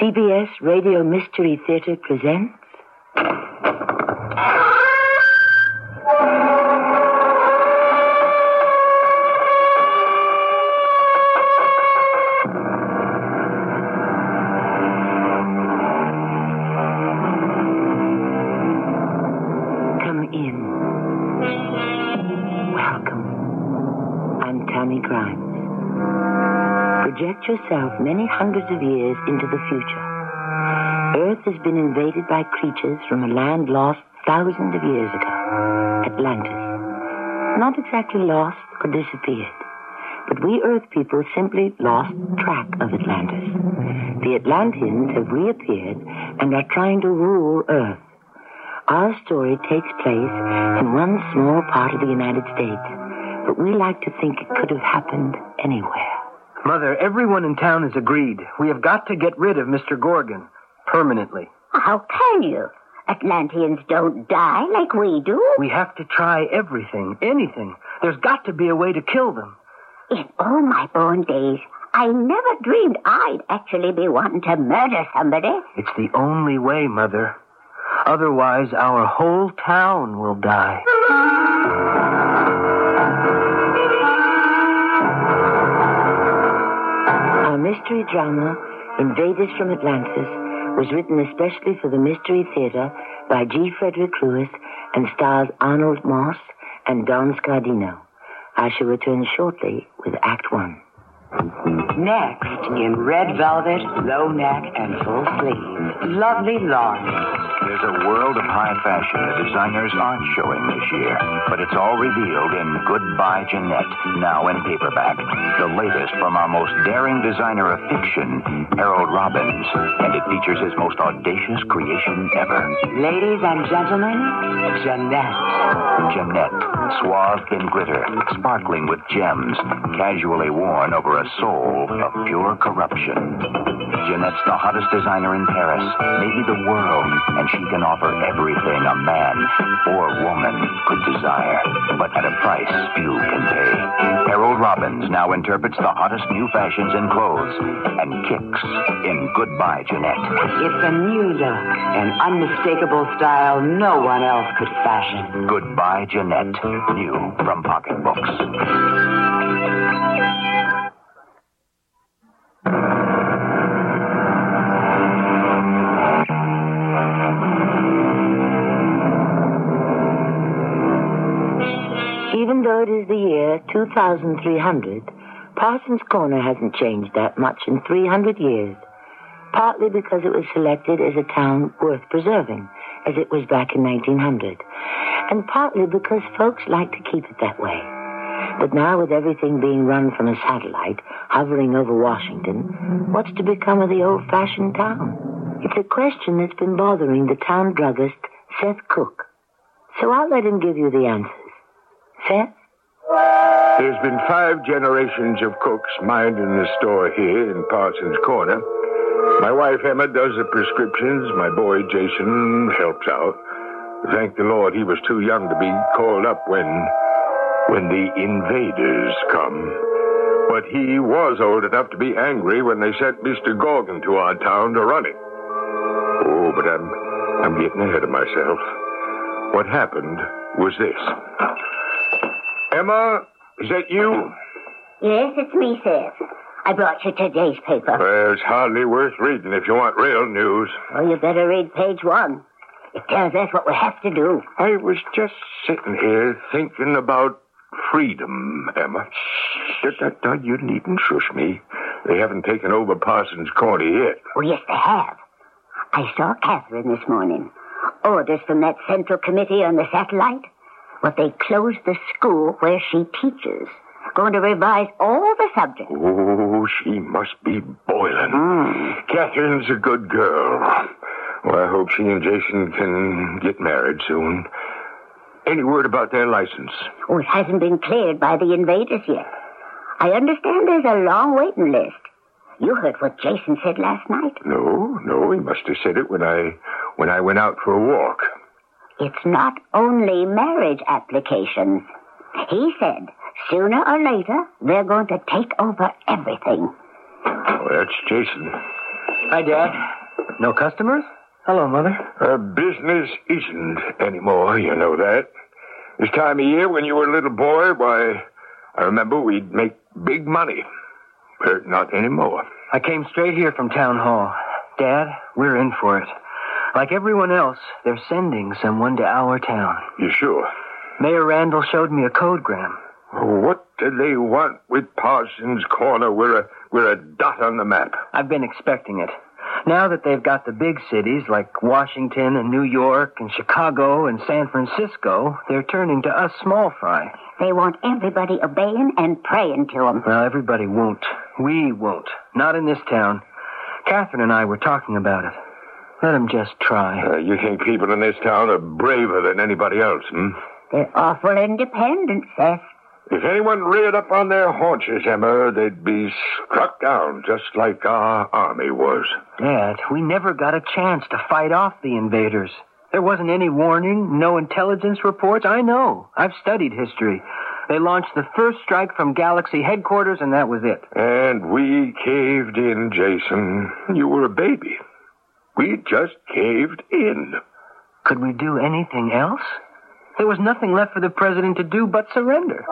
CBS Radio Mystery Theater presents. Project yourself many hundreds of years into the future. Earth has been invaded by creatures from a land lost thousands of years ago, Atlantis. Not exactly lost or disappeared, but we Earth people simply lost track of Atlantis. The Atlanteans have reappeared and are trying to rule Earth. Our story takes place in one small part of the United States, but we like to think it could have happened anywhere. Mother, everyone in town has agreed. We have got to get rid of Mr. Gorgon. Permanently. How can you? Atlanteans don't die like we do. We have to try everything, anything. There's got to be a way to kill them. In all my born days, I never dreamed I'd actually be wanting to murder somebody. It's the only way, Mother. Otherwise, our whole town will die. mystery drama, Invaders from Atlantis, was written especially for the Mystery Theater by G. Frederick Lewis and stars Arnold Moss and Don Scardino. I shall return shortly with Act One. Next, in red velvet, low neck, and full sleeve, lovely Lauren. There's a world of high fashion the designers aren't showing this year, but it's all revealed in Goodbye Jeanette, now in paperback. The latest from our most daring designer of fiction, Harold Robbins, and it features his most audacious creation ever. Ladies and gentlemen, Jeanette. Jeanette, swathed in glitter, sparkling with gems, casually worn over a soul of pure corruption. Jeanette's the hottest designer in Paris, maybe the world, and she can offer everything a man or woman could desire, but at a price few can pay. Robbins now interprets the hottest new fashions in clothes and kicks in Goodbye Jeanette. It's a new look, an unmistakable style no one else could fashion. Goodbye Jeanette, new from Pocket Books. 2300, Parsons Corner hasn't changed that much in 300 years. Partly because it was selected as a town worth preserving, as it was back in 1900. And partly because folks like to keep it that way. But now, with everything being run from a satellite hovering over Washington, what's to become of the old fashioned town? It's a question that's been bothering the town druggist, Seth Cook. So I'll let him give you the answers. Seth? There's been five generations of cooks minding the store here in Parsons Corner. My wife Emma does the prescriptions. My boy Jason helps out. Thank the Lord he was too young to be called up when when the invaders come. But he was old enough to be angry when they sent Mr. Gorgon to our town to run it. Oh, but I'm I'm getting ahead of myself. What happened was this. Emma, is that you? Yes, it's me, Seth. I brought you today's paper. Well, it's hardly worth reading if you want real news. Well, you better read page one. It tells us what we have to do. I was just sitting here thinking about freedom, Emma. Shh, You needn't shush me. They haven't taken over Parsons Corner yet. Oh, yes, they have. I saw Catherine this morning. Orders from that Central Committee on the satellite. Well, they closed the school where she teaches. going to revise all the subjects. Oh, she must be boiling. Mm. Catherine's a good girl. Well, I hope she and Jason can get married soon. Any word about their license? Oh, it hasn't been cleared by the invaders yet. I understand there's a long waiting list. You heard what Jason said last night. No, no, he must have said it when I when I went out for a walk. It's not only marriage applications. He said sooner or later they're going to take over everything. Oh, that's Jason. Hi, Dad. No customers? Hello, Mother. Uh, business isn't anymore, you know that. This time of year when you were a little boy, why, I remember we'd make big money. But not anymore. I came straight here from town hall. Dad, we're in for it. Like everyone else, they're sending someone to our town. You sure? Mayor Randall showed me a codegram. What do they want with Parsons Corner? We're a, we're a dot on the map. I've been expecting it. Now that they've got the big cities like Washington and New York and Chicago and San Francisco, they're turning to us small fry. They want everybody obeying and praying to them. Well, everybody won't. We won't. Not in this town. Catherine and I were talking about it. Let them just try. Uh, you think people in this town are braver than anybody else, hmm? They're awful independent, Seth. If anyone reared up on their haunches, Emma, they'd be struck down just like our army was. Dad, we never got a chance to fight off the invaders. There wasn't any warning, no intelligence reports. I know. I've studied history. They launched the first strike from Galaxy headquarters, and that was it. And we caved in, Jason. You were a baby. We just caved in. Could we do anything else? There was nothing left for the president to do but surrender.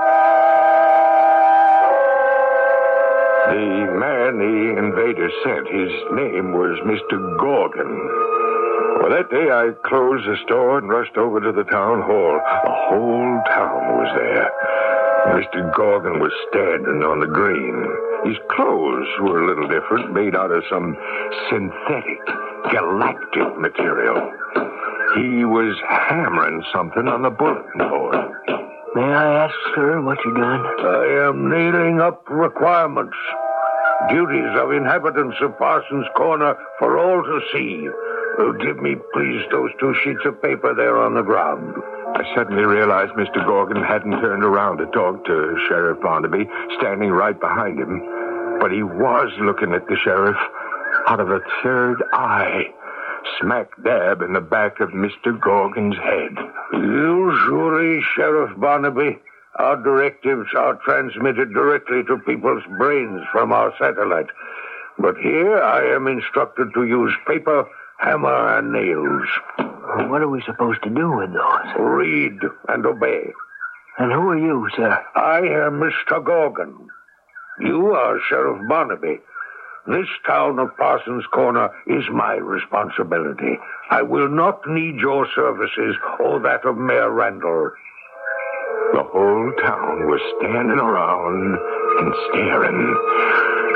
The man the invaders sent, his name was Mr. Gorgon. Well, that day I closed the store and rushed over to the town hall. The whole town was there. Mr. Gorgon was standing on the green. His clothes were a little different, made out of some synthetic, galactic material. He was hammering something on the bulletin board. May I ask, sir, what you're doing? I am nailing up requirements. Duties of inhabitants of Parsons Corner for all to see. Oh, give me, please, those two sheets of paper there on the ground. I suddenly realized Mr. Gorgon hadn't turned around to talk to Sheriff Barnaby, standing right behind him. But he was looking at the sheriff out of a third eye, smack dab in the back of Mr. Gorgon's head. Usually, Sheriff Barnaby, our directives are transmitted directly to people's brains from our satellite. But here I am instructed to use paper, hammer, and nails. What are we supposed to do with those? Read and obey. And who are you, sir? I am Mr. Gorgon. You are Sheriff Barnaby. This town of Parsons Corner is my responsibility. I will not need your services or that of Mayor Randall. The whole town was standing around and staring.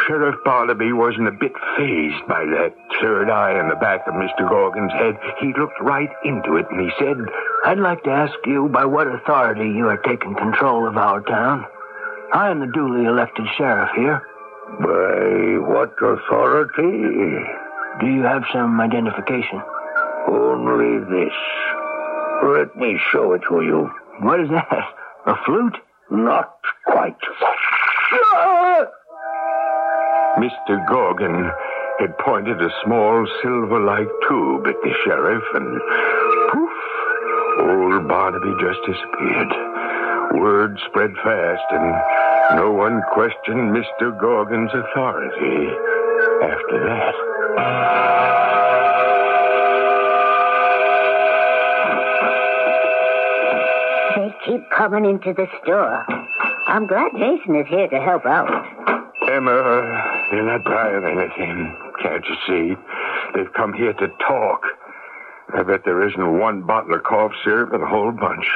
Sheriff Barnaby wasn't a bit fazed by that third eye in the back of Mr. Gorgon's head. He looked right into it and he said, I'd like to ask you by what authority you are taking control of our town. I am the duly elected sheriff here. By what authority? Do you have some identification? Only this. Let me show it to you. What is that? A flute? Not quite. Mr. Gorgon had pointed a small silver-like tube at the sheriff, and poof, old Barnaby just disappeared. Word spread fast, and no one questioned Mr. Gorgon's authority after that. They keep coming into the store. I'm glad Jason is here to help out. Emma, they're not buying anything. Can't you see? They've come here to talk. I bet there isn't one bottle of cough syrup in the whole bunch.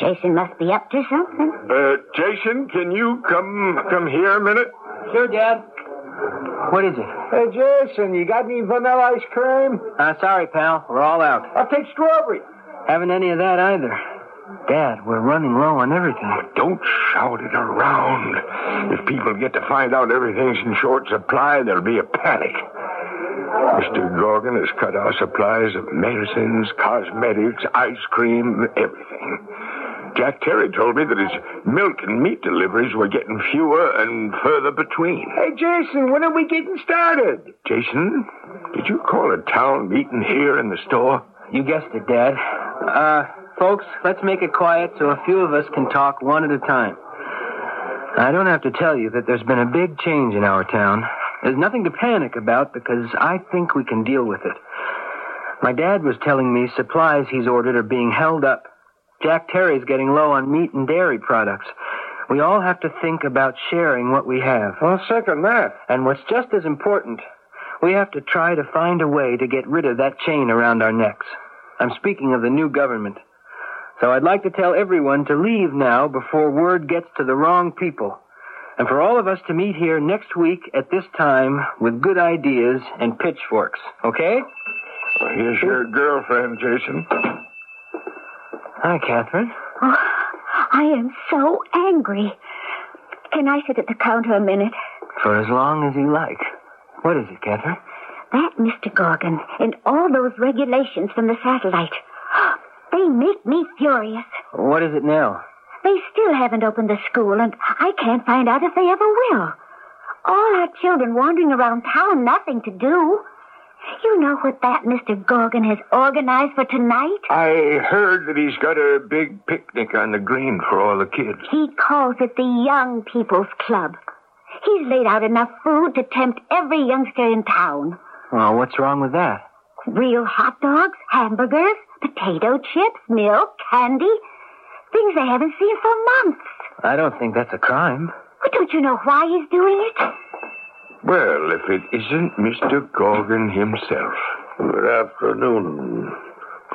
Jason must be up to something. Uh, Jason, can you come come here a minute? Sure, Dad. What is it? Hey, Jason, you got any vanilla ice cream? Uh, sorry, pal. We're all out. I'll take strawberry. Haven't any of that either. Dad, we're running low on everything. Don't shout it around. If people get to find out everything's in short supply, there'll be a panic. Mr. Gorgon has cut our supplies of medicines, cosmetics, ice cream, everything. Jack Terry told me that his milk and meat deliveries were getting fewer and further between. Hey, Jason, when are we getting started? Jason, did you call a town meeting here in the store? You guessed it, Dad. Uh, folks, let's make it quiet so a few of us can talk one at a time. I don't have to tell you that there's been a big change in our town. There's nothing to panic about because I think we can deal with it. My dad was telling me supplies he's ordered are being held up. Jack Terry's getting low on meat and dairy products. We all have to think about sharing what we have. I'll second that. And what's just as important, we have to try to find a way to get rid of that chain around our necks. I'm speaking of the new government. So I'd like to tell everyone to leave now before word gets to the wrong people. And for all of us to meet here next week at this time with good ideas and pitchforks. Okay? Well, here's your girlfriend, Jason. Hi, Catherine. Oh, I am so angry. Can I sit at the counter a minute? For as long as you like. What is it, Catherine? That Mr. Gorgon and all those regulations from the satellite. They make me furious. What is it now? They still haven't opened the school, and I can't find out if they ever will. All our children wandering around town, nothing to do. You know what that Mr. Gorgon has organized for tonight? I heard that he's got a big picnic on the green for all the kids. He calls it the Young People's Club. He's laid out enough food to tempt every youngster in town. Well, what's wrong with that? Real hot dogs, hamburgers, potato chips, milk, candy. Things they haven't seen for months. I don't think that's a crime. But don't you know why he's doing it? Well, if it isn't Mr. Gorgon himself. Good afternoon.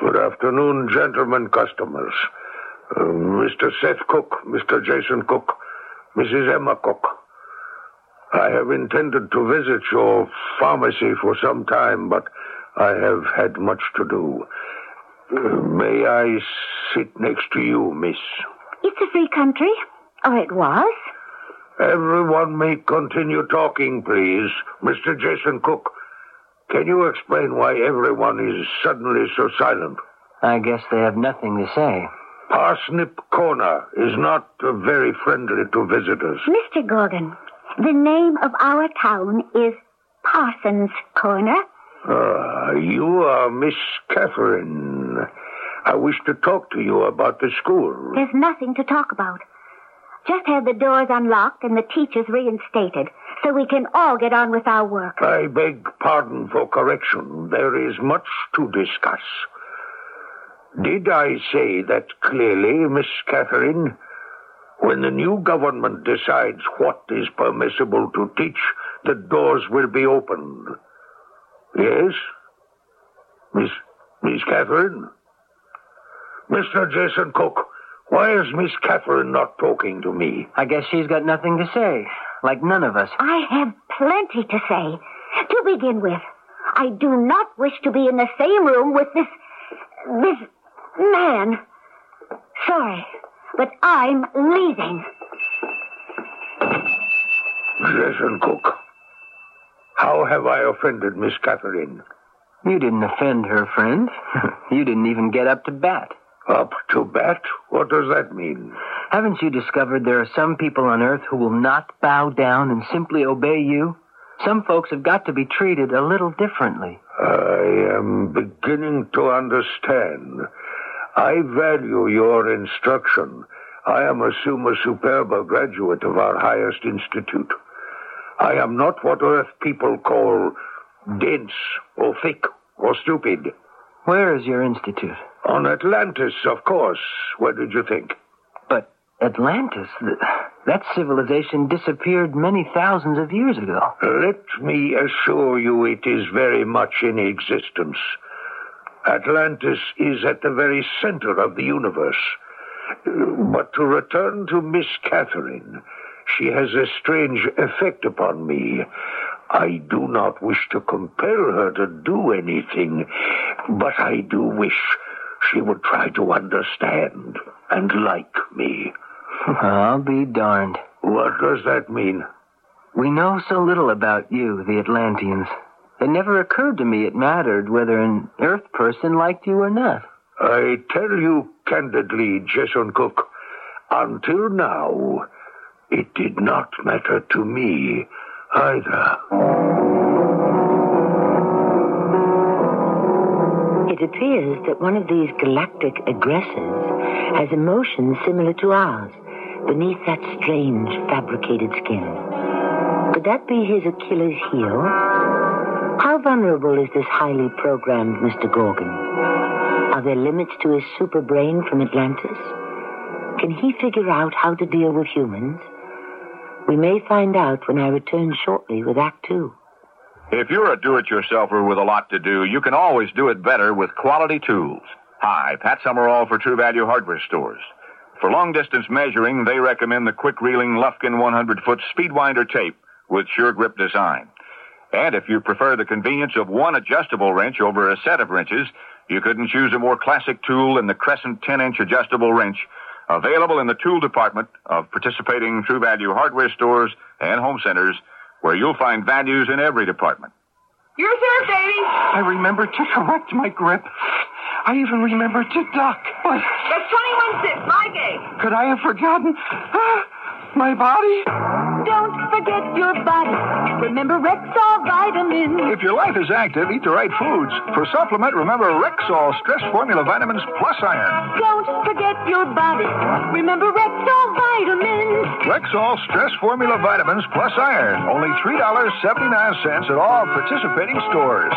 Good afternoon, gentlemen customers. Uh, Mr. Seth Cook, Mr. Jason Cook, Mrs. Emma Cook. I have intended to visit your pharmacy for some time, but I have had much to do. Uh, may I sit next to you, miss? It's a free country. Or it was. Everyone may continue talking, please. Mr. Jason Cook, can you explain why everyone is suddenly so silent? I guess they have nothing to say. Parsnip Corner is not very friendly to visitors. Mr. Gorgon, the name of our town is Parsons Corner. Ah, you are Miss Catherine. I wish to talk to you about the school. There's nothing to talk about. Just had the doors unlocked and the teachers reinstated so we can all get on with our work. I beg pardon for correction. There is much to discuss. Did I say that clearly, Miss Catherine? When the new government decides what is permissible to teach, the doors will be opened. Yes? Miss Miss Catherine? Mr. Jason Cook, why is Miss Catherine not talking to me? I guess she's got nothing to say. Like none of us. I have plenty to say. To begin with, I do not wish to be in the same room with this. this man. Sorry, but I'm leaving. Jason Cook, how have I offended Miss Catherine? You didn't offend her, friend. you didn't even get up to bat. Up to bat? What does that mean? Haven't you discovered there are some people on Earth who will not bow down and simply obey you? Some folks have got to be treated a little differently. I am beginning to understand. I value your instruction. I am a summa superba graduate of our highest institute. I am not what Earth people call dense or thick or stupid. Where is your institute? On Atlantis, of course. What did you think? But Atlantis, that civilization disappeared many thousands of years ago. Let me assure you it is very much in existence. Atlantis is at the very center of the universe. But to return to Miss Catherine, she has a strange effect upon me. I do not wish to compel her to do anything, but I do wish she would try to understand. and like me. I'll be darned. What does that mean? We know so little about you, the Atlanteans. It never occurred to me it mattered whether an Earth person liked you or not. I tell you candidly, Jason Cook, until now, it did not matter to me It appears that one of these galactic aggressors has emotions similar to ours beneath that strange fabricated skin. Could that be his Achilles heel? How vulnerable is this highly programmed Mr. Gorgon? Are there limits to his super brain from Atlantis? Can he figure out how to deal with humans? We may find out when I return shortly with Act Two. If you're a do-it-yourselfer with a lot to do, you can always do it better with quality tools. Hi, Pat Summerall for True Value Hardware Stores. For long-distance measuring, they recommend the quick-reeling Lufkin 100-foot Speedwinder tape with sure grip design. And if you prefer the convenience of one adjustable wrench over a set of wrenches, you couldn't choose a more classic tool than the Crescent 10-inch adjustable wrench, available in the tool department of participating True Value hardware stores and home centers, where you'll find values in every department. You're there, baby. I remember to correct my grip. I even remember to duck. But That's 21 cents, my game. could I have forgotten ah, my body? Don't forget your body. Remember Rexall vitamins. If your life is active, eat the right foods. For supplement, remember Rexall Stress Formula Vitamins Plus Iron. Don't forget your body. Remember Rexall vitamins. Rexall Stress Formula Vitamins Plus Iron. Only $3.79 at all participating stores.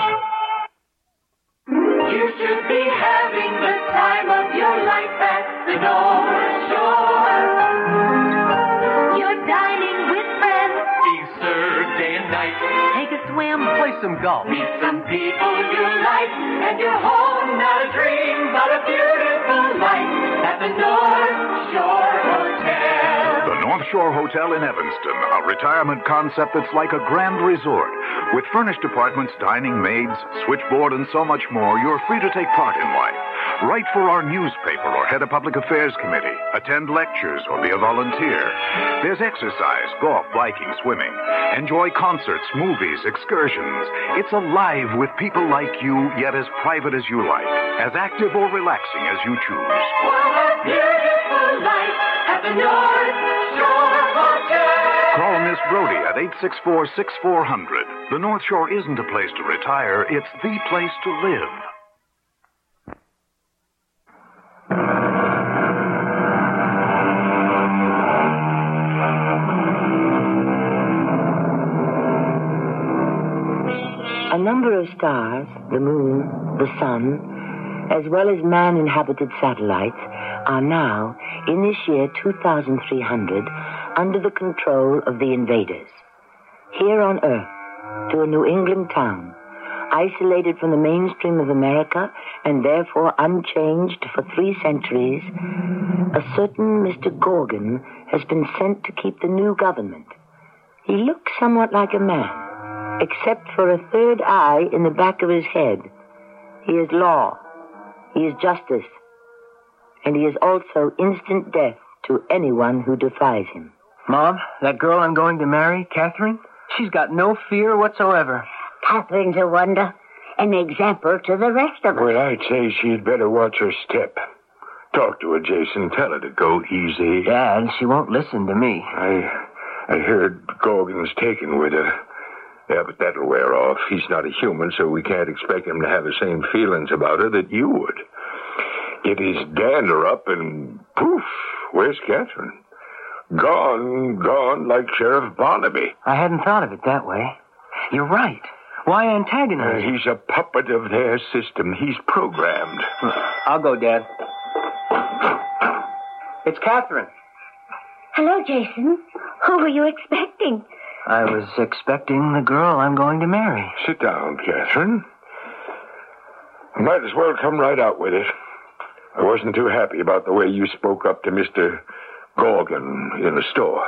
Some golf. Meet some people you like, and your home not a dream, but a beautiful life at the North Shore. Shore Hotel in Evanston, a retirement concept that's like a grand resort. With furnished apartments, dining, maids, switchboard, and so much more, you're free to take part in life. Write for our newspaper or head a public affairs committee. Attend lectures or be a volunteer. There's exercise, golf, biking, swimming. Enjoy concerts, movies, excursions. It's alive with people like you, yet as private as you like. As active or relaxing as you choose. What a beautiful life at the North. Call Miss Brody at 864 6400. The North Shore isn't a place to retire, it's the place to live. A number of stars, the moon, the sun, as well as man inhabited satellites, are now, in this year 2300, under the control of the invaders. Here on Earth, to a New England town, isolated from the mainstream of America and therefore unchanged for three centuries, a certain Mr. Gorgon has been sent to keep the new government. He looks somewhat like a man, except for a third eye in the back of his head. He is law. He is justice. And he is also instant death to anyone who defies him. Mom, that girl I'm going to marry, Catherine, she's got no fear whatsoever. Catherine's a wonder. An example to the rest of us. Well, I'd say she'd better watch her step. Talk to her, Jason. Tell her to go easy. Dad, she won't listen to me. I I heard Gorgon's taken with her. Yeah, but that'll wear off. He's not a human, so we can't expect him to have the same feelings about her that you would. Get his dander up and poof, where's Catherine? Gone, gone like Sheriff Barnaby. I hadn't thought of it that way. You're right. Why Uh, antagonize? he's a puppet of their system. He's programmed. I'll go, Dad. It's Catherine. Hello, Jason. Who were you expecting? I was expecting the girl I'm going to marry. Sit down, Catherine. I Might as well come right out with it. I wasn't too happy about the way you spoke up to Mr. Gorgon in the store.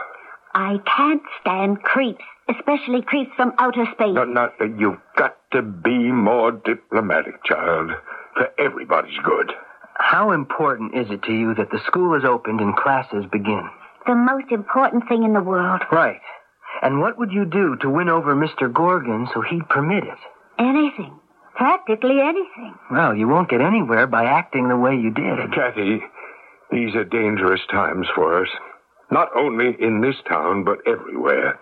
I can't stand creeps, especially creeps from outer space. Not, not that you've got to be more diplomatic, child. For everybody's good. How important is it to you that the school is opened and classes begin? The most important thing in the world. Right. And what would you do to win over Mr. Gorgon so he'd permit it? Anything. Practically anything. Well, you won't get anywhere by acting the way you did. Kathy, these are dangerous times for us. Not only in this town, but everywhere.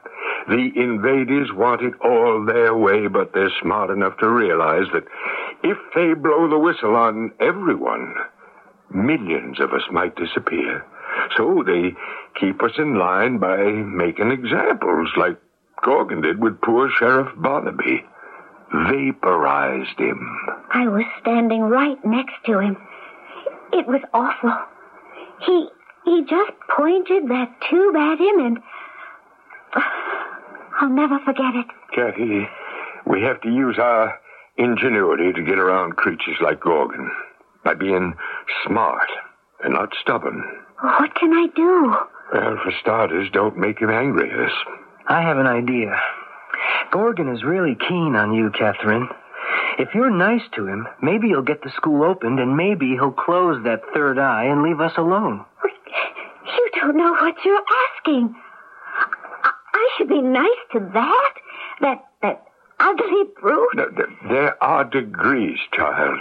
The invaders want it all their way, but they're smart enough to realize that if they blow the whistle on everyone, millions of us might disappear. So they keep us in line by making examples, like Gorgon did with poor Sheriff Barnaby. Vaporized him. I was standing right next to him. It was awful. He he just pointed that tube at him and I'll never forget it. Kathy, we have to use our ingenuity to get around creatures like Gorgon by being smart and not stubborn. What can I do? Well, for starters, don't make him angry at us. I have an idea. Gorgon is really keen on you, Catherine. If you're nice to him, maybe you'll get the school opened and maybe he'll close that third eye and leave us alone. You don't know what you're asking. I, I should be nice to that? That, that ugly brute? Th- th- There are degrees, child.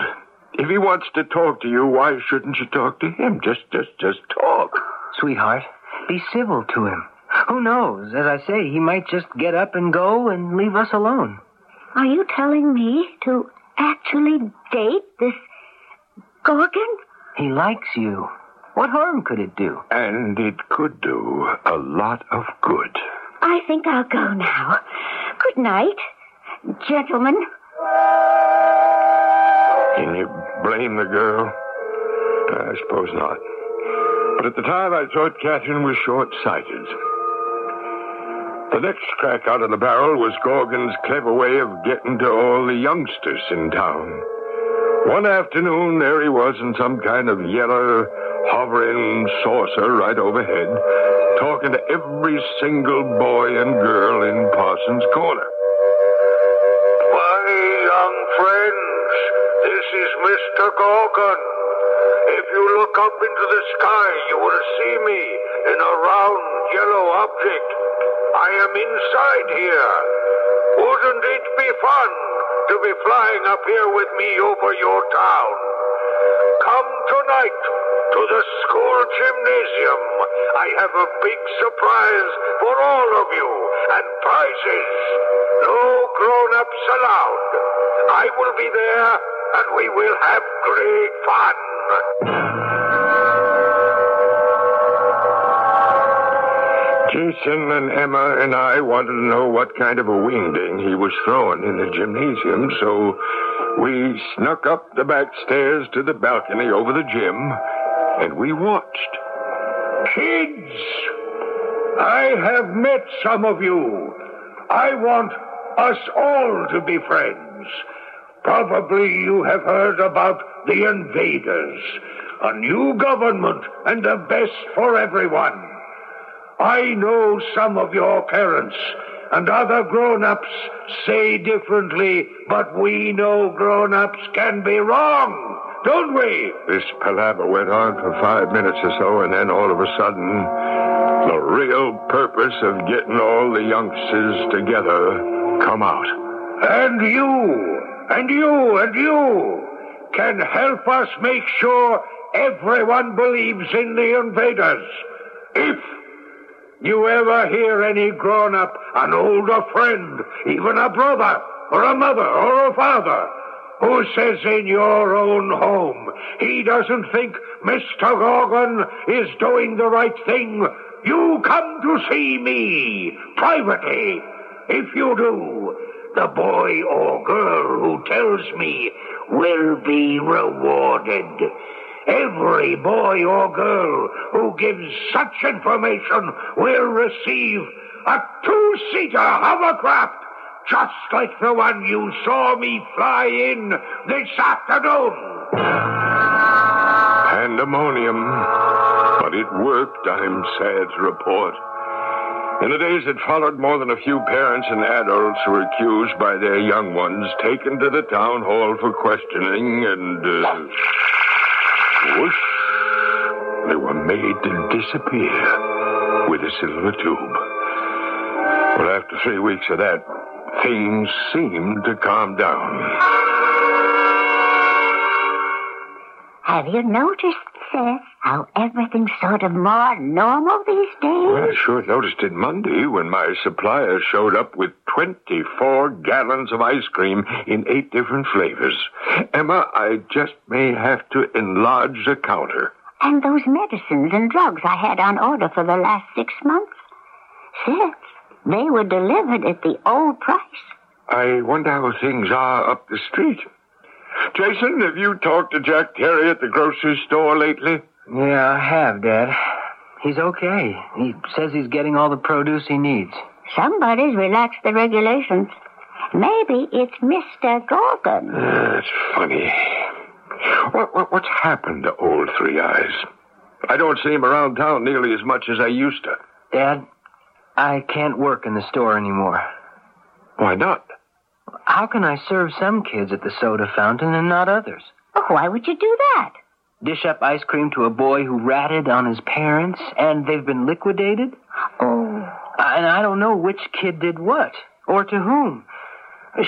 If he wants to talk to you, why shouldn't you talk to him? Just, just, just talk. Sweetheart, be civil to him. Who knows? As I say, he might just get up and go and leave us alone. Are you telling me to actually date this Gorgon? He likes you. What harm could it do? And it could do a lot of good. I think I'll go now. Good night, gentlemen. Can you blame the girl? I suppose not. But at the time, I thought Catherine was short sighted. The next crack out of the barrel was Gorgon's clever way of getting to all the youngsters in town. One afternoon, there he was in some kind of yellow, hovering saucer right overhead, talking to every single boy and girl in Parsons Corner. My young friends, this is Mr. Gorgon. If you look up into the sky, you will see me in a round yellow object. I am inside here. Wouldn't it be fun to be flying up here with me over your town? Come tonight to the school gymnasium. I have a big surprise for all of you and prizes. No grown-ups allowed. I will be there and we will have great fun. Jason and Emma and I wanted to know what kind of a wingding he was throwing in the gymnasium, so we snuck up the back stairs to the balcony over the gym, and we watched. Kids, I have met some of you. I want us all to be friends. Probably you have heard about the invaders, a new government and the best for everyone. I know some of your parents and other grown-ups say differently, but we know grown-ups can be wrong, don't we? This palaver went on for five minutes or so, and then all of a sudden, the real purpose of getting all the youngsters together come out. And you, and you, and you can help us make sure everyone believes in the invaders. If you ever hear any grown up, an older friend, even a brother, or a mother, or a father, who says in your own home he doesn't think Mr. Gorgon is doing the right thing, you come to see me privately. If you do, the boy or girl who tells me will be rewarded. Every boy or girl who gives such information will receive a two-seater hovercraft just like the one you saw me fly in this afternoon. Pandemonium. But it worked, I'm sad to report. In the days that followed, more than a few parents and adults were accused by their young ones, taken to the town hall for questioning, and uh, whoosh, they were made to disappear with a silver tube. Well, after three weeks of that, things seemed to calm down. Have you noticed, How everything's sort of more normal these days? Well, I sure noticed it Monday when my supplier showed up with 24 gallons of ice cream in eight different flavors. Emma, I just may have to enlarge the counter. And those medicines and drugs I had on order for the last six months? Seth, they were delivered at the old price. I wonder how things are up the street. Jason, have you talked to Jack Terry at the grocery store lately? Yeah, I have, Dad. He's okay. He says he's getting all the produce he needs. Somebody's relaxed the regulations. Maybe it's Mr. Gorgon. Uh, That's funny. What, what, what's happened to old Three Eyes? I don't see him around town nearly as much as I used to. Dad, I can't work in the store anymore. Why not? How can I serve some kids at the soda fountain and not others? Why would you do that? Dish up ice cream to a boy who ratted on his parents and they've been liquidated? Oh. And I don't know which kid did what or to whom.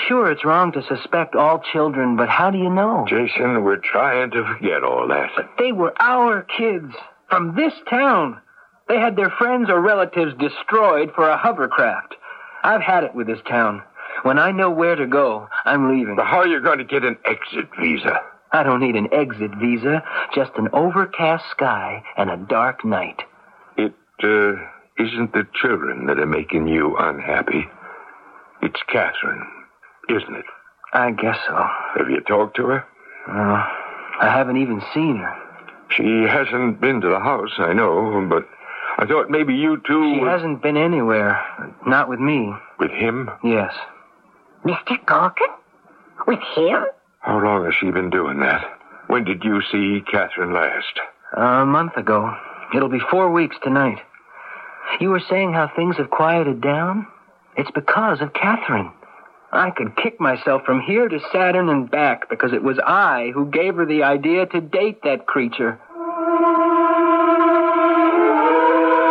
Sure, it's wrong to suspect all children, but how do you know? Jason, we're trying to forget all that. They were our kids from this town. They had their friends or relatives destroyed for a hovercraft. I've had it with this town. When I know where to go, I'm leaving. But how are you going to get an exit visa? I don't need an exit visa, just an overcast sky and a dark night. It, uh, isn't the children that are making you unhappy. It's Catherine, isn't it? I guess so. Have you talked to her? Uh, I haven't even seen her. She hasn't been to the house, I know, but I thought maybe you two. She would- hasn't been anywhere. Not with me. With him? Yes. Mr. Gorgon? With him? How long has she been doing that? When did you see Catherine last? A month ago. It'll be four weeks tonight. You were saying how things have quieted down? It's because of Catherine. I could kick myself from here to Saturn and back because it was I who gave her the idea to date that creature.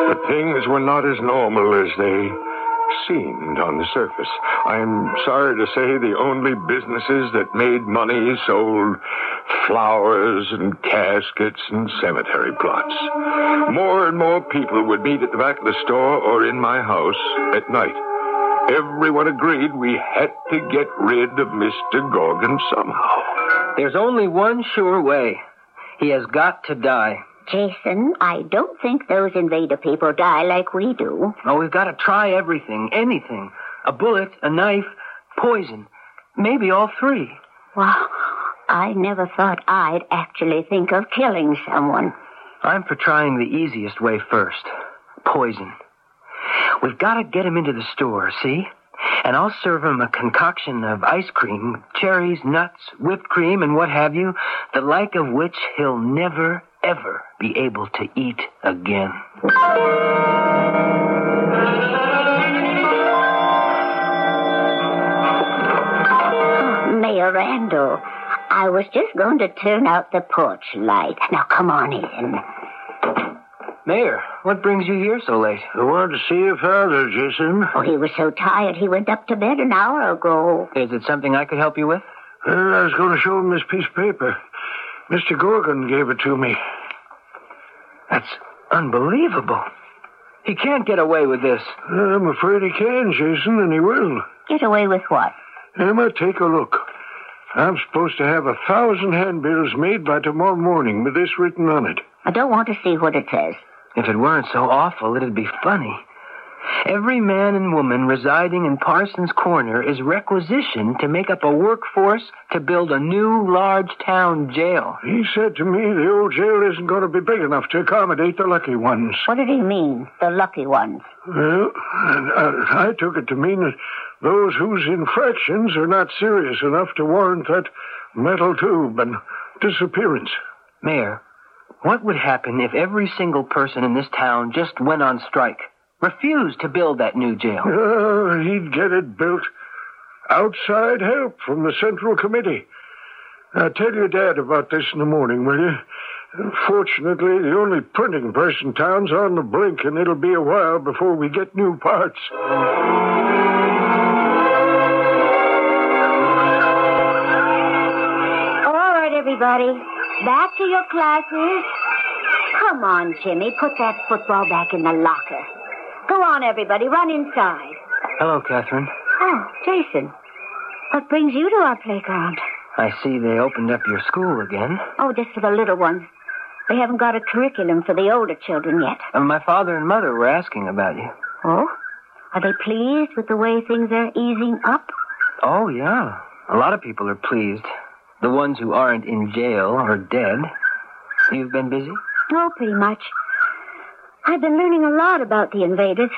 But things were not as normal as they seemed on the surface. I'm sorry to say the only businesses that made money sold flowers and caskets and cemetery plots. More and more people would meet at the back of the store or in my house at night. Everyone agreed we had to get rid of Mr. Gorgon somehow. There's only one sure way. He has got to die. Jason, I don't think those invader people die like we do. Oh, we've got to try everything, anything. A bullet, a knife, poison. Maybe all three. Well, I never thought I'd actually think of killing someone. I'm for trying the easiest way first. Poison. We've got to get him into the store, see? And I'll serve him a concoction of ice cream, cherries, nuts, whipped cream, and what have you, the like of which he'll never, ever be able to eat again. Oh, Mayor Randall, I was just going to turn out the porch light. Now come on in. Mayor, what brings you here so late? I wanted to see your father, Jason. Oh, he was so tired he went up to bed an hour ago. Is it something I could help you with? Well, I was going to show him this piece of paper. Mr. Gorgon gave it to me. That's unbelievable. He can't get away with this. I'm afraid he can, Jason, and he will. Get away with what? Emma, take a look. I'm supposed to have a thousand handbills made by tomorrow morning with this written on it. I don't want to see what it says. If it weren't so awful, it'd be funny. Every man and woman residing in Parsons Corner is requisitioned to make up a workforce to build a new large town jail. He said to me the old jail isn't going to be big enough to accommodate the lucky ones. What did he mean, the lucky ones? Well, I, I took it to mean that those whose infractions are not serious enough to warrant that metal tube and disappearance. Mayor, what would happen if every single person in this town just went on strike? Refused to build that new jail? Uh, he'd get it built. Outside help from the Central Committee. Now, tell your dad about this in the morning, will you? Fortunately, the only printing press in town's on the brink, and it'll be a while before we get new parts. All right, everybody. Back to your classes. Come on, Jimmy. Put that football back in the locker. Go on, everybody. Run inside. Hello, Catherine. Oh, Jason. What brings you to our playground? I see they opened up your school again. Oh, just for the little ones. They haven't got a curriculum for the older children yet. And my father and mother were asking about you. Oh? Are they pleased with the way things are easing up? Oh, yeah. A lot of people are pleased. The ones who aren't in jail or dead. You've been busy? Oh, pretty much. I've been learning a lot about the invaders.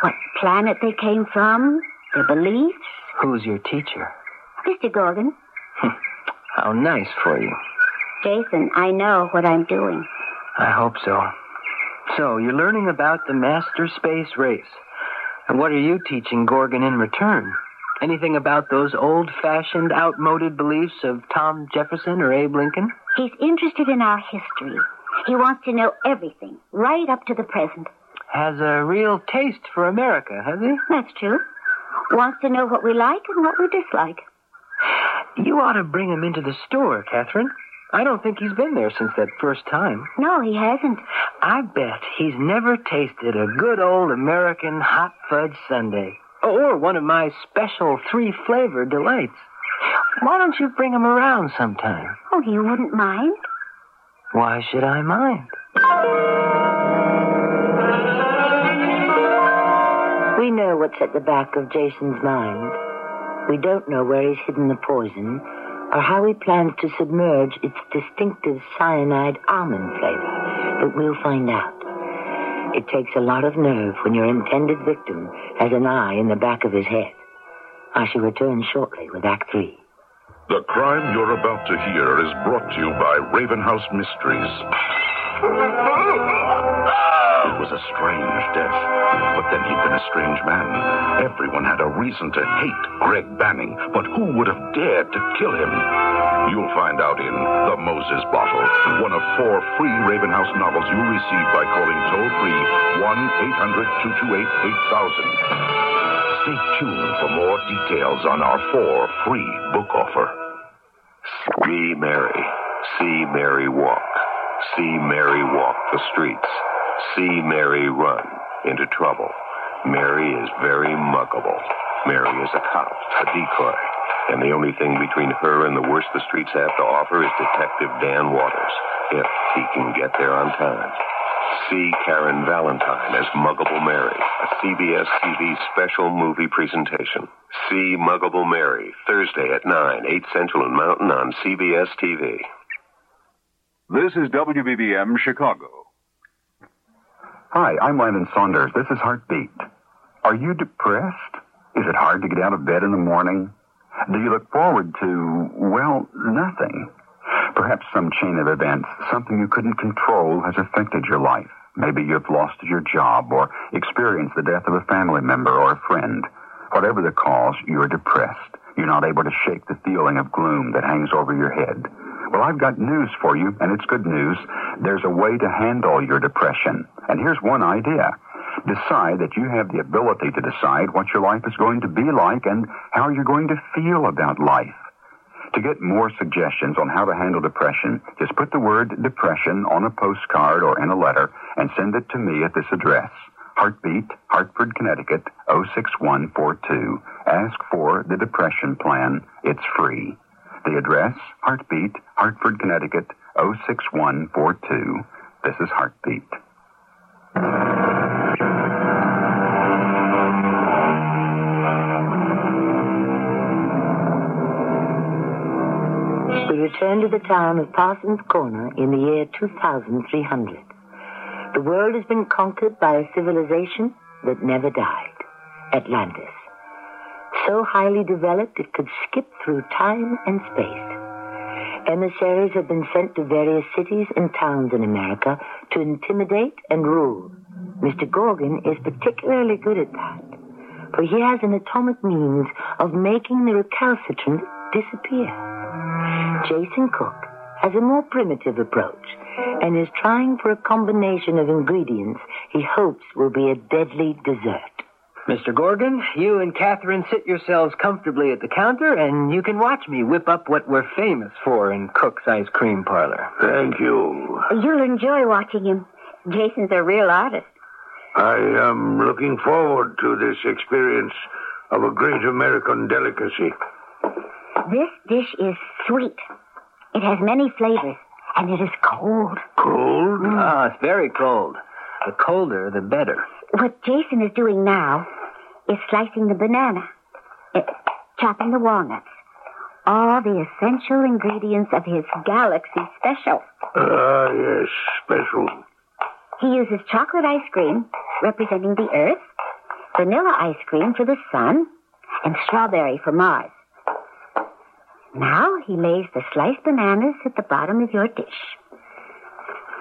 What planet they came from, their beliefs. Who's your teacher? Mr. Gorgon. Hmm. How nice for you. Jason, I know what I'm doing. I hope so. So, you're learning about the master space race. And what are you teaching Gorgon in return? Anything about those old fashioned, outmoded beliefs of Tom Jefferson or Abe Lincoln? He's interested in our history. He wants to know everything, right up to the present. Has a real taste for America, has he? That's true. Wants to know what we like and what we dislike. You ought to bring him into the store, Catherine. I don't think he's been there since that first time. No, he hasn't. I bet he's never tasted a good old American hot fudge sundae. Or one of my special three flavor delights. Why don't you bring him around sometime? Oh, you wouldn't mind? Why should I mind? We know what's at the back of Jason's mind. We don't know where he's hidden the poison or how he plans to submerge its distinctive cyanide almond flavor, but we'll find out. It takes a lot of nerve when your intended victim has an eye in the back of his head. I shall return shortly with Act Three. The crime you're about to hear is brought to you by Ravenhouse Mysteries. It was a strange death, but then he'd been a strange man. Everyone had a reason to hate Greg Banning, but who would have dared to kill him? You'll find out in The Moses Bottle, one of four free Ravenhouse novels you'll receive by calling toll free 1 800 228 8000. Stay tuned for more details on our four free book offer. See Mary. See Mary walk. See Mary walk the streets. See Mary run into trouble. Mary is very muggable. Mary is a cop, a decoy. And the only thing between her and the worst the streets have to offer is Detective Dan Waters, if he can get there on time. See Karen Valentine as Muggable Mary, a CBS TV special movie presentation. See Muggable Mary, Thursday at 9, 8 Central and Mountain on CBS TV. This is WBBM Chicago. Hi, I'm Landon Saunders. This is Heartbeat. Are you depressed? Is it hard to get out of bed in the morning? Do you look forward to, well, nothing? Perhaps some chain of events, something you couldn't control, has affected your life. Maybe you've lost your job or experienced the death of a family member or a friend. Whatever the cause, you're depressed. You're not able to shake the feeling of gloom that hangs over your head. Well, I've got news for you, and it's good news. There's a way to handle your depression. And here's one idea. Decide that you have the ability to decide what your life is going to be like and how you're going to feel about life. To get more suggestions on how to handle depression, just put the word depression on a postcard or in a letter and send it to me at this address. Heartbeat, Hartford, Connecticut, 06142. Ask for the depression plan. It's free. The address, Heartbeat, Hartford, Connecticut, 06142. This is Heartbeat. We return to the town of Parsons Corner in the year 2300. The world has been conquered by a civilization that never died Atlantis. So highly developed it could skip through time and space. Emissaries have been sent to various cities and towns in America to intimidate and rule. Mr. Gorgon is particularly good at that, for he has an atomic means of making the recalcitrant disappear. Jason Cook has a more primitive approach and is trying for a combination of ingredients he hopes will be a deadly dessert. Mr. Gorgon, you and Catherine sit yourselves comfortably at the counter, and you can watch me whip up what we're famous for in Cook's Ice Cream Parlor. Thank you. You'll enjoy watching him. Jason's a real artist. I am looking forward to this experience of a great American delicacy. This dish is sweet. It has many flavors, and it is cold. Cold? Ah, it's very cold. The colder, the better. What Jason is doing now is slicing the banana, uh, chopping the walnuts, all the essential ingredients of his Galaxy Special. Ah, yes, special. He uses chocolate ice cream, representing the Earth, vanilla ice cream for the Sun, and strawberry for Mars. Now he lays the sliced bananas at the bottom of your dish.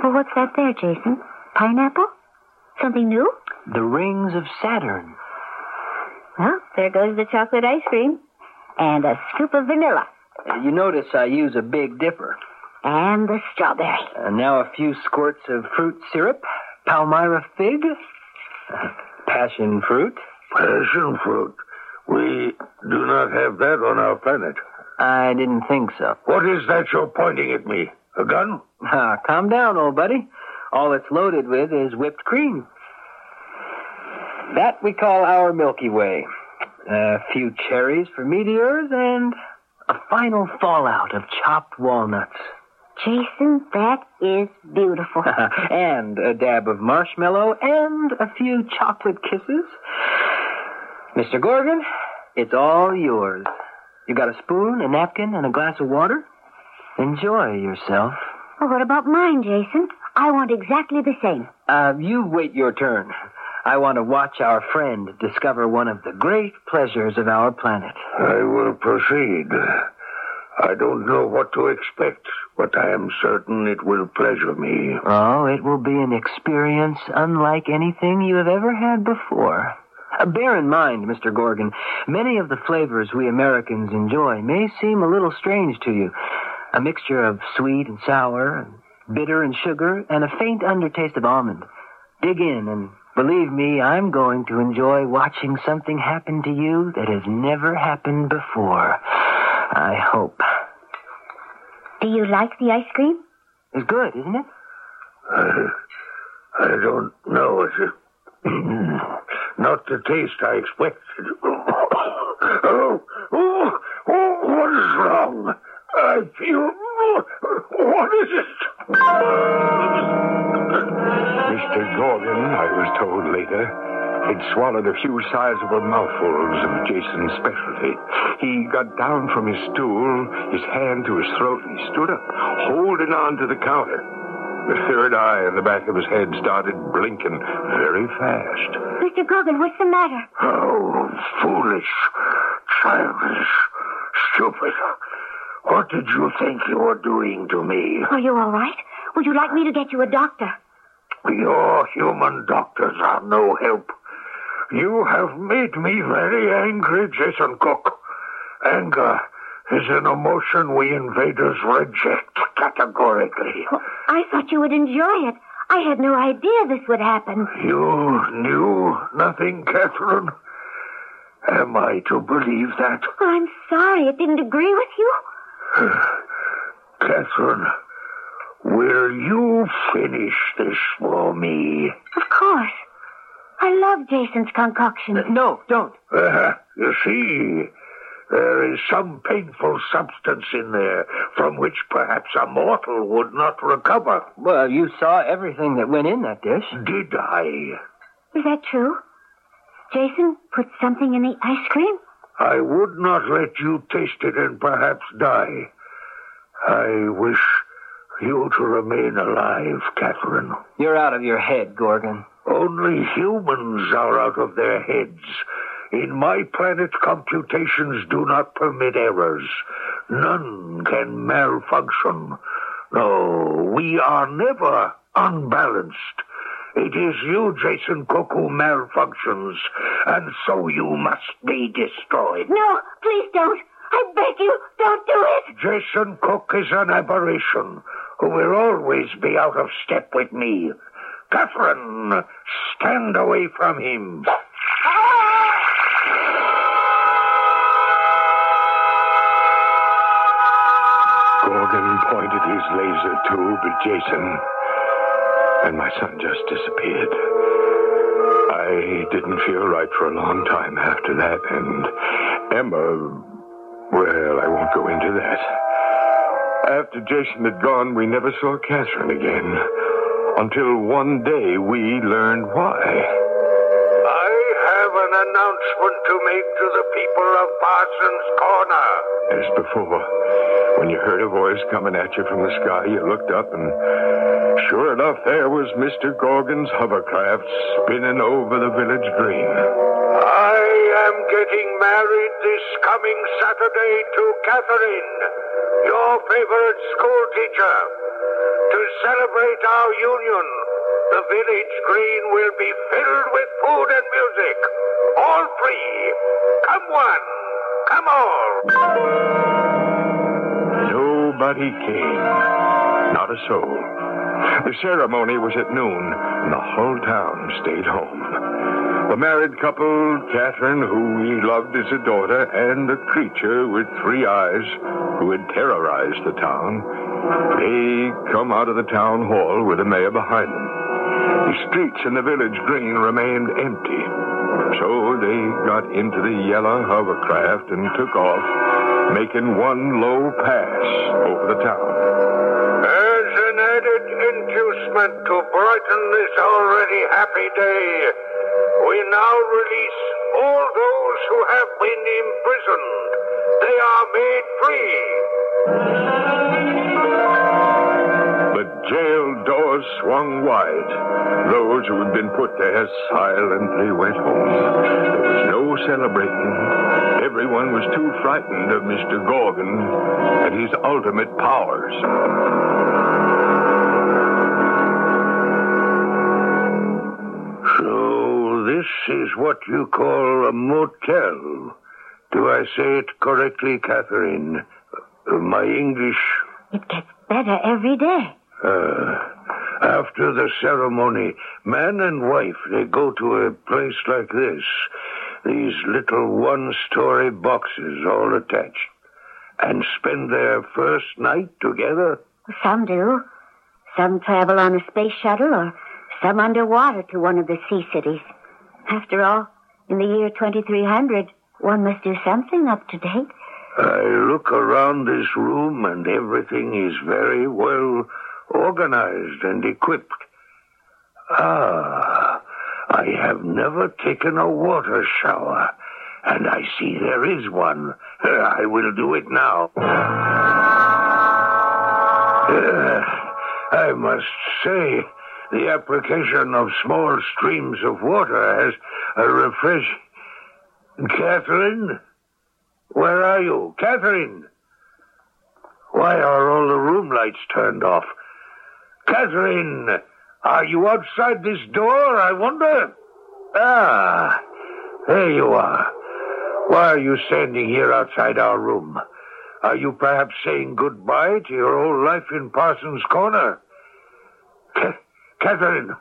Well, what's that there, Jason? Pineapple? Something new? The rings of Saturn. Well, there goes the chocolate ice cream. And a scoop of vanilla. Uh, You notice I use a big dipper. And the strawberry. And now a few squirts of fruit syrup, Palmyra fig, passion fruit. Passion fruit. We do not have that on our planet. I didn't think so. What is that you're pointing at me? A gun? Ah, calm down, old buddy. All it's loaded with is whipped cream. That we call our Milky Way. A few cherries for meteors and a final fallout of chopped walnuts. Jason, that is beautiful. and a dab of marshmallow and a few chocolate kisses. Mr. Gorgon, it's all yours. You got a spoon, a napkin, and a glass of water? Enjoy yourself. well, what about mine, Jason? I want exactly the same. Uh, you wait your turn. I want to watch our friend discover one of the great pleasures of our planet. I will proceed. I don't know what to expect, but I am certain it will pleasure me. Oh, it will be an experience unlike anything you have ever had before. Uh, bear in mind, Mr. Gorgon, many of the flavors we Americans enjoy may seem a little strange to you. A mixture of sweet and sour, and bitter and sugar, and a faint undertaste of almond. Dig in, and believe me, I'm going to enjoy watching something happen to you that has never happened before. I hope. Do you like the ice cream? It's good, isn't it? I, I don't know. It's not the taste I expected. Oh, oh, oh, what is wrong? I feel. What is it? Mr. Gorgon, I was told later, had swallowed a few sizable mouthfuls of Jason's specialty. He got down from his stool, his hand to his throat, and he stood up, holding on to the counter. The third eye in the back of his head started blinking very fast. Mr. Gorgon, what's the matter? Oh, foolish, childish, stupid. What did you think you were doing to me? Are you all right? Would you like me to get you a doctor? Your human doctors are no help. You have made me very angry, Jason Cook. Anger is an emotion we invaders reject categorically. I thought you would enjoy it. I had no idea this would happen. You knew nothing, Catherine? Am I to believe that? Oh, I'm sorry it didn't agree with you. Catherine, will you finish this for me? Of course. I love Jason's concoction. No, don't. Uh, you see, there is some painful substance in there from which perhaps a mortal would not recover. Well, you saw everything that went in that dish. Did I? Is that true? Jason put something in the ice cream? I would not let you taste it and perhaps die. I wish you to remain alive, Catherine. You're out of your head, Gorgon. Only humans are out of their heads. In my planet, computations do not permit errors. None can malfunction. No, we are never unbalanced. It is you, Jason Cook, who malfunctions, and so you must be destroyed. No, please don't. I beg you, don't do it. Jason Cook is an aberration who will always be out of step with me. Catherine, stand away from him. Laser tube at Jason, and my son just disappeared. I didn't feel right for a long time after that, and Emma, well, I won't go into that. After Jason had gone, we never saw Catherine again. Until one day we learned why. I have an announcement to make to the people of Parsons Corner. As before, when you heard a voice coming at you from the sky, you looked up, and sure enough, there was Mr. Gorgon's hovercraft spinning over the village green. I am getting married this coming Saturday to Catherine, your favorite school teacher. To celebrate our union, the village green will be filled with food and music. All free. Come one, come all. Nobody came. Not a soul. The ceremony was at noon, and the whole town stayed home. The married couple, Catherine, who he loved as a daughter, and the creature with three eyes who had terrorized the town, they come out of the town hall with the mayor behind them. The streets in the village green remained empty. So they got into the yellow hovercraft and took off, making one low pass over the town. As an added inducement to brighten this already happy day, we now release all those who have been imprisoned. They are made free. The jail doors swung wide. Those who had been put there silently went home. There was no celebrating. Everyone was too frightened of Mr. Gorgon and his ultimate powers. So this is what you call a motel. Do I say it correctly, Catherine? Uh, my English. It gets better every day. Uh, after the ceremony, man and wife, they go to a place like this. These little one-story boxes all attached. And spend their first night together? Some do. Some travel on a space shuttle or some underwater to one of the sea cities. After all, in the year 2300, one must do something up to date. I look around this room and everything is very well organized and equipped. Ah, I have never taken a water shower, and I see there is one. I will do it now. I must say, the application of small streams of water has a refresh. Catherine? Where are you? Catherine? Why are all the room lights turned off? Catherine, are you outside this door, I wonder? Ah, there you are. Why are you standing here outside our room? Are you perhaps saying goodbye to your old life in Parsons Corner? Ca- Catherine,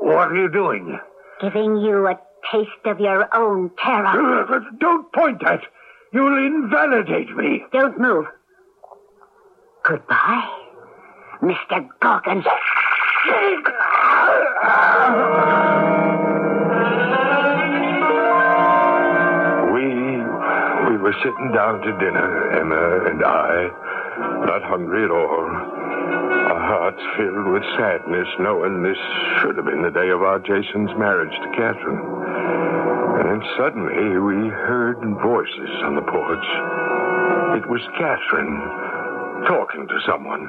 what are you doing? Giving you a taste of your own terror. Don't point that. You'll invalidate me. Don't move. Goodbye, Mr. Gorgon. We we were sitting down to dinner, Emma and I, not hungry at all. Our hearts filled with sadness, knowing this should have been the day of our Jason's marriage to Catherine. And then suddenly we heard voices on the porch. It was Catherine talking to someone.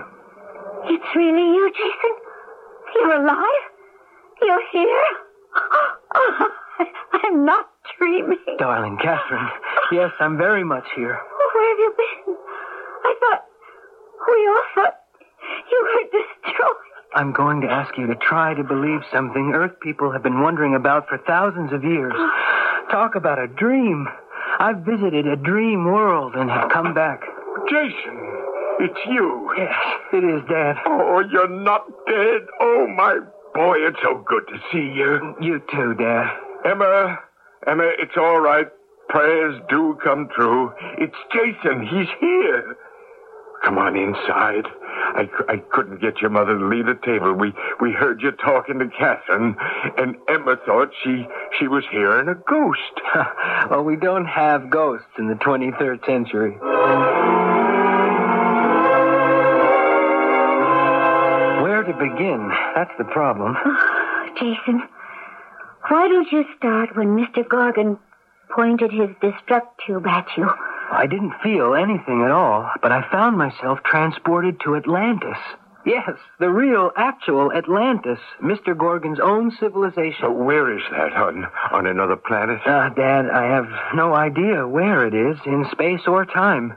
It's really you, Jason? You're alive? You're here? I'm not dreaming. Darling Catherine, yes, I'm very much here. Oh, where have you been? I thought. We all thought you were destroyed. I'm going to ask you to try to believe something Earth people have been wondering about for thousands of years. Talk about a dream. I've visited a dream world and have come back. Jason, it's you. Yes, it is, Dad. Oh, you're not dead. Oh, my boy, it's so good to see you. You too, Dad. Emma, Emma, it's all right. Prayers do come true. It's Jason. He's here. Come on inside. I, I couldn't get your mother to leave the table. We we heard you talking to Catherine, and Emma thought she she was hearing a ghost. well, we don't have ghosts in the 23rd century. Begin? That's the problem. Jason, why don't you start when Mr. Gorgon pointed his destruct tube at you? I didn't feel anything at all, but I found myself transported to Atlantis. Yes, the real, actual Atlantis, Mr. Gorgon's own civilization. But where is that, on on another planet? Uh, Dad, I have no idea where it is in space or time.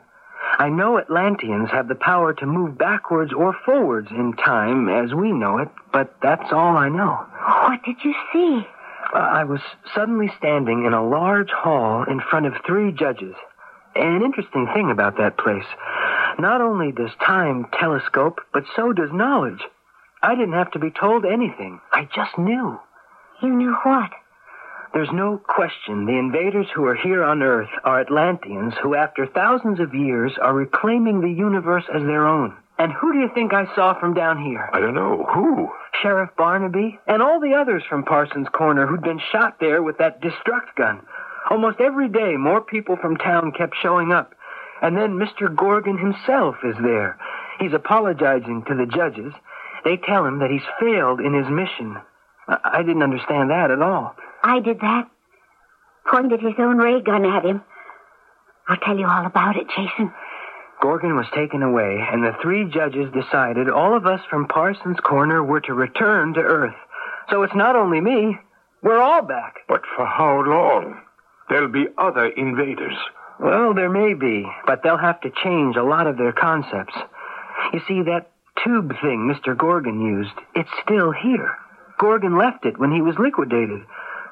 I know Atlanteans have the power to move backwards or forwards in time as we know it, but that's all I know. What did you see? Uh, I was suddenly standing in a large hall in front of three judges. An interesting thing about that place. Not only does time telescope, but so does knowledge. I didn't have to be told anything. I just knew. You knew what? There's no question the invaders who are here on Earth are Atlanteans who, after thousands of years, are reclaiming the universe as their own. And who do you think I saw from down here? I don't know. Who? Sheriff Barnaby and all the others from Parsons Corner who'd been shot there with that destruct gun. Almost every day, more people from town kept showing up. And then Mr. Gorgon himself is there. He's apologizing to the judges. They tell him that he's failed in his mission. I, I didn't understand that at all. I did that. Pointed his own ray gun at him. I'll tell you all about it, Jason. Gorgon was taken away, and the three judges decided all of us from Parsons Corner were to return to Earth. So it's not only me, we're all back. But for how long? There'll be other invaders. Well, there may be, but they'll have to change a lot of their concepts. You see, that tube thing Mr. Gorgon used, it's still here. Gorgon left it when he was liquidated.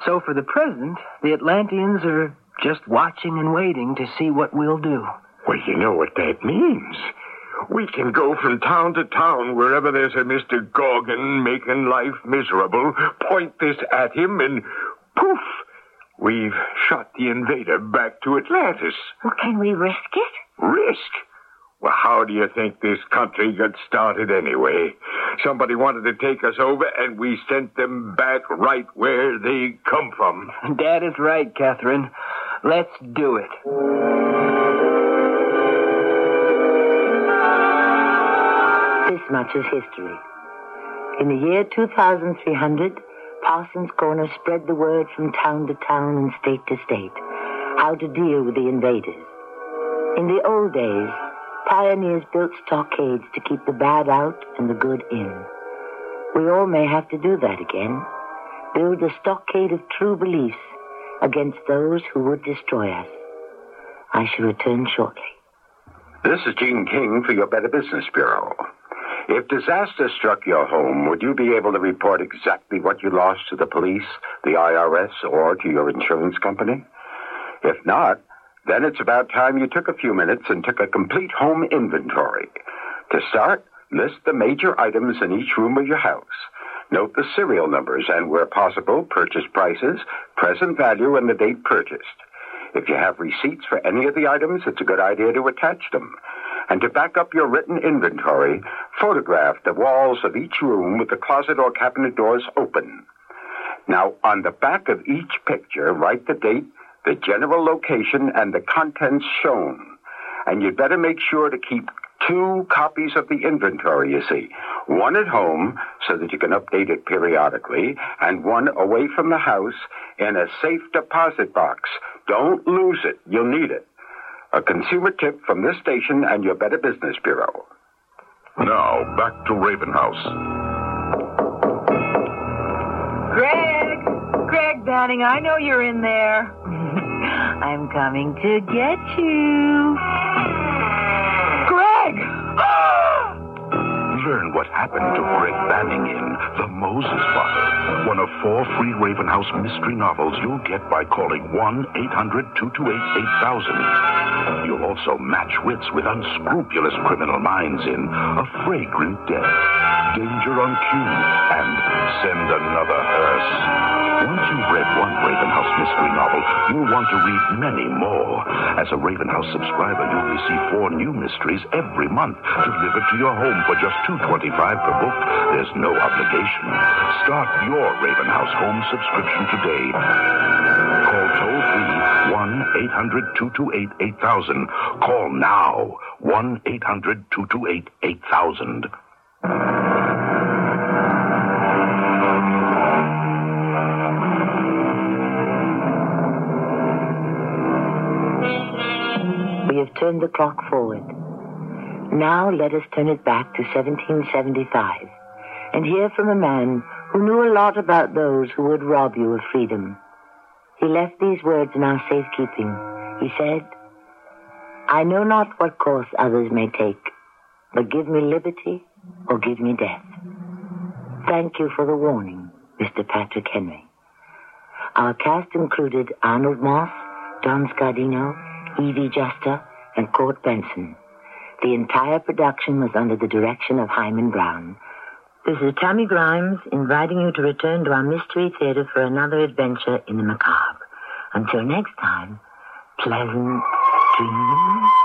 So for the present, the Atlanteans are just watching and waiting to see what we'll do. Well, you know what that means. We can go from town to town wherever there's a Mr. Gorgon making life miserable, point this at him, and poof! We've shot the invader back to Atlantis. Well, can we risk it? Risk? Well, how do you think this country got started anyway? Somebody wanted to take us over, and we sent them back right where they come from. Dad is right, Catherine. Let's do it. This much is history. In the year 2300, Parsons Corner spread the word from town to town and state to state how to deal with the invaders. In the old days, pioneers built stockades to keep the bad out and the good in. We all may have to do that again. Build a stockade of true beliefs against those who would destroy us. I shall return shortly. This is Gene King for your Better Business Bureau. If disaster struck your home, would you be able to report exactly what you lost to the police, the IRS, or to your insurance company? If not, then it's about time you took a few minutes and took a complete home inventory. To start, list the major items in each room of your house. Note the serial numbers and, where possible, purchase prices, present value, and the date purchased. If you have receipts for any of the items, it's a good idea to attach them. And to back up your written inventory, photograph the walls of each room with the closet or cabinet doors open. Now, on the back of each picture, write the date, the general location, and the contents shown. And you'd better make sure to keep two copies of the inventory, you see. One at home, so that you can update it periodically, and one away from the house in a safe deposit box. Don't lose it. You'll need it. A consumer tip from this station and your Better Business Bureau. Now, back to Raven Banning, I know you're in there. I'm coming to get you. Greg! Learn what happened to Greg Banning in The Moses Bottle, one of four free Raven House mystery novels you'll get by calling 1-800-228-8000. You'll also match wits with unscrupulous criminal minds in A Fragrant Death, Danger on Cue, and Send Another Hearse. Once you've read one Raven House mystery novel, you'll want to read many more. As a Raven House subscriber, you'll receive four new mysteries every month delivered to your home for just $2.25 per book. There's no obligation. Start your Raven House home subscription today. Call toll free 1 800 228 8000. Call now 1 800 228 8000. Have turned the clock forward. Now let us turn it back to 1775 and hear from a man who knew a lot about those who would rob you of freedom. He left these words in our safekeeping. He said, I know not what course others may take, but give me liberty or give me death. Thank you for the warning, Mr. Patrick Henry. Our cast included Arnold Moss, Don Scardino, Evie Juster, and Court Benson. The entire production was under the direction of Himan Brown. This is Tammy Grimes inviting you to return to our Mystery Theater for another adventure in the macabre. Until next time, pleasant dreams.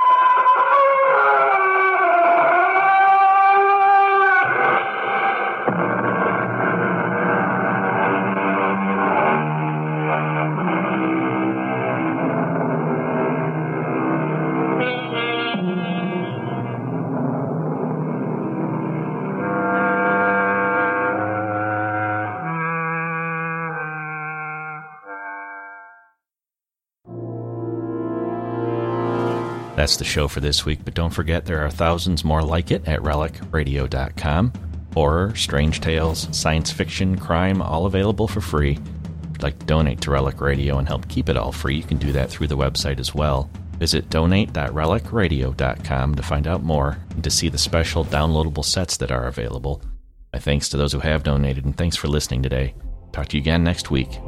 That's the show for this week, but don't forget there are thousands more like it at relicradio.com. Horror, strange tales, science fiction, crime, all available for free. If you'd like to donate to Relic Radio and help keep it all free, you can do that through the website as well. Visit donate.relicradio.com to find out more and to see the special downloadable sets that are available. My thanks to those who have donated, and thanks for listening today. Talk to you again next week.